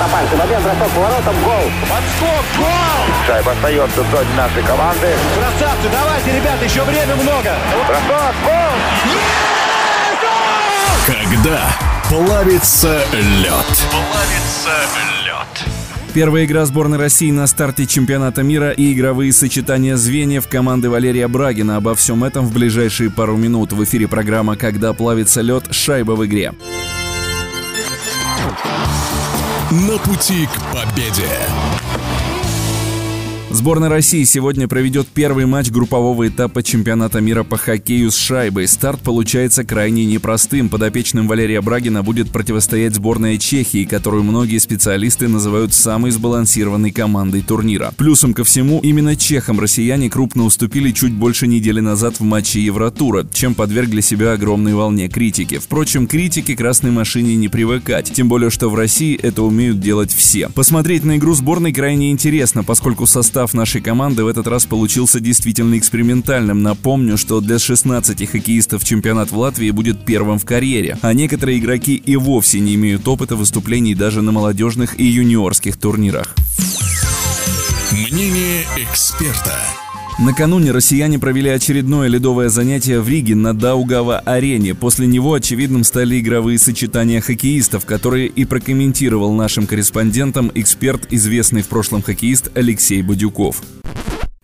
на пальце. Момент, бросок поворотом, гол. Подскок, гол! Шайба остается в зоне нашей команды. Красавцы, давайте, ребята, еще время много. Бросок, гол! Когда плавится лед. Плавится лед. Первая игра сборной России на старте чемпионата мира и игровые сочетания звеньев команды Валерия Брагина. Обо всем этом в ближайшие пару минут. В эфире программа «Когда плавится лед. Шайба в игре». На пути к победе. Сборная России сегодня проведет первый матч группового этапа чемпионата мира по хоккею с шайбой. Старт получается крайне непростым. Подопечным Валерия Брагина будет противостоять сборная Чехии, которую многие специалисты называют самой сбалансированной командой турнира. Плюсом ко всему, именно чехам россияне крупно уступили чуть больше недели назад в матче Евротура, чем подвергли себя огромной волне критики. Впрочем, критике красной машине не привыкать, тем более, что в России это умеют делать все. Посмотреть на игру сборной крайне интересно, поскольку состав состав нашей команды в этот раз получился действительно экспериментальным. Напомню, что для 16 хоккеистов чемпионат в Латвии будет первым в карьере, а некоторые игроки и вовсе не имеют опыта выступлений даже на молодежных и юниорских турнирах. Мнение эксперта. Накануне россияне провели очередное ледовое занятие в Риге на Даугава-арене. После него очевидным стали игровые сочетания хоккеистов, которые и прокомментировал нашим корреспондентам эксперт, известный в прошлом хоккеист Алексей Бадюков.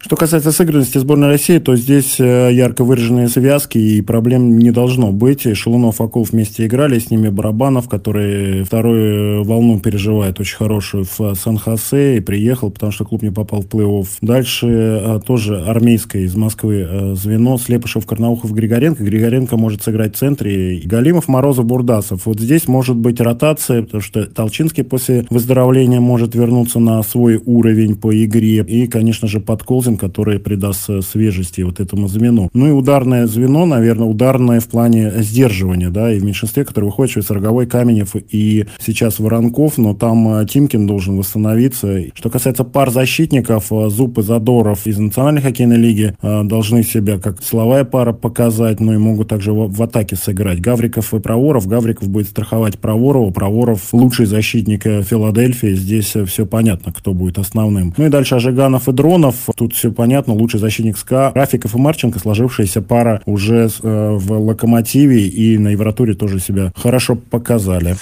Что касается сыгранности сборной России, то здесь э, ярко выраженные связки и проблем не должно быть. Шелунов, Акулов вместе играли, с ними Барабанов, который вторую волну переживает очень хорошую в Сан-Хосе и приехал, потому что клуб не попал в плей-офф. Дальше э, тоже армейское из Москвы э, звено Слепышев, Карнаухов, Григоренко. Григоренко может сыграть в центре. Галимов, Морозов, Бурдасов. Вот здесь может быть ротация, потому что Толчинский после выздоровления может вернуться на свой уровень по игре. И, конечно же, Подколзин который придаст э, свежести вот этому звену. Ну и ударное звено, наверное, ударное в плане сдерживания, да, и в меньшинстве, который выходит через Роговой, Каменев и сейчас Воронков, но там э, Тимкин должен восстановиться. Что касается пар защитников, э, Зуб и Задоров из Национальной хоккейной лиги должны себя как силовая пара показать, но и могут также в, в атаке сыграть. Гавриков и Проворов. Гавриков будет страховать Проворова. Проворов лучший защитник Филадельфии. Здесь все понятно, кто будет основным. Ну и дальше Ажиганов и Дронов. Тут все понятно, лучший защитник СКА. Рафиков и Марченко, сложившаяся пара уже э, в «Локомотиве» и на Евротуре тоже себя хорошо показали.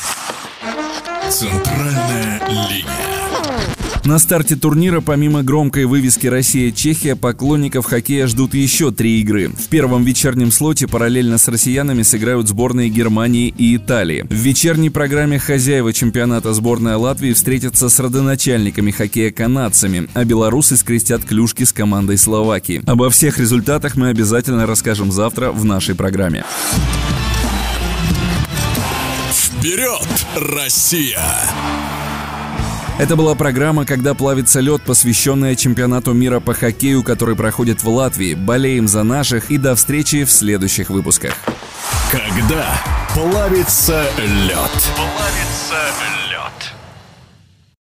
Центральная линия. На старте турнира, помимо громкой вывески «Россия-Чехия», поклонников хоккея ждут еще три игры. В первом вечернем слоте параллельно с россиянами сыграют сборные Германии и Италии. В вечерней программе хозяева чемпионата сборная Латвии встретятся с родоначальниками хоккея канадцами, а белорусы скрестят клюшки с командой Словакии. Обо всех результатах мы обязательно расскажем завтра в нашей программе. Вперед, Россия! Это была программа «Когда плавится лед», посвященная чемпионату мира по хоккею, который проходит в Латвии. Болеем за наших и до встречи в следующих выпусках. Когда плавится лед. Плавится лед.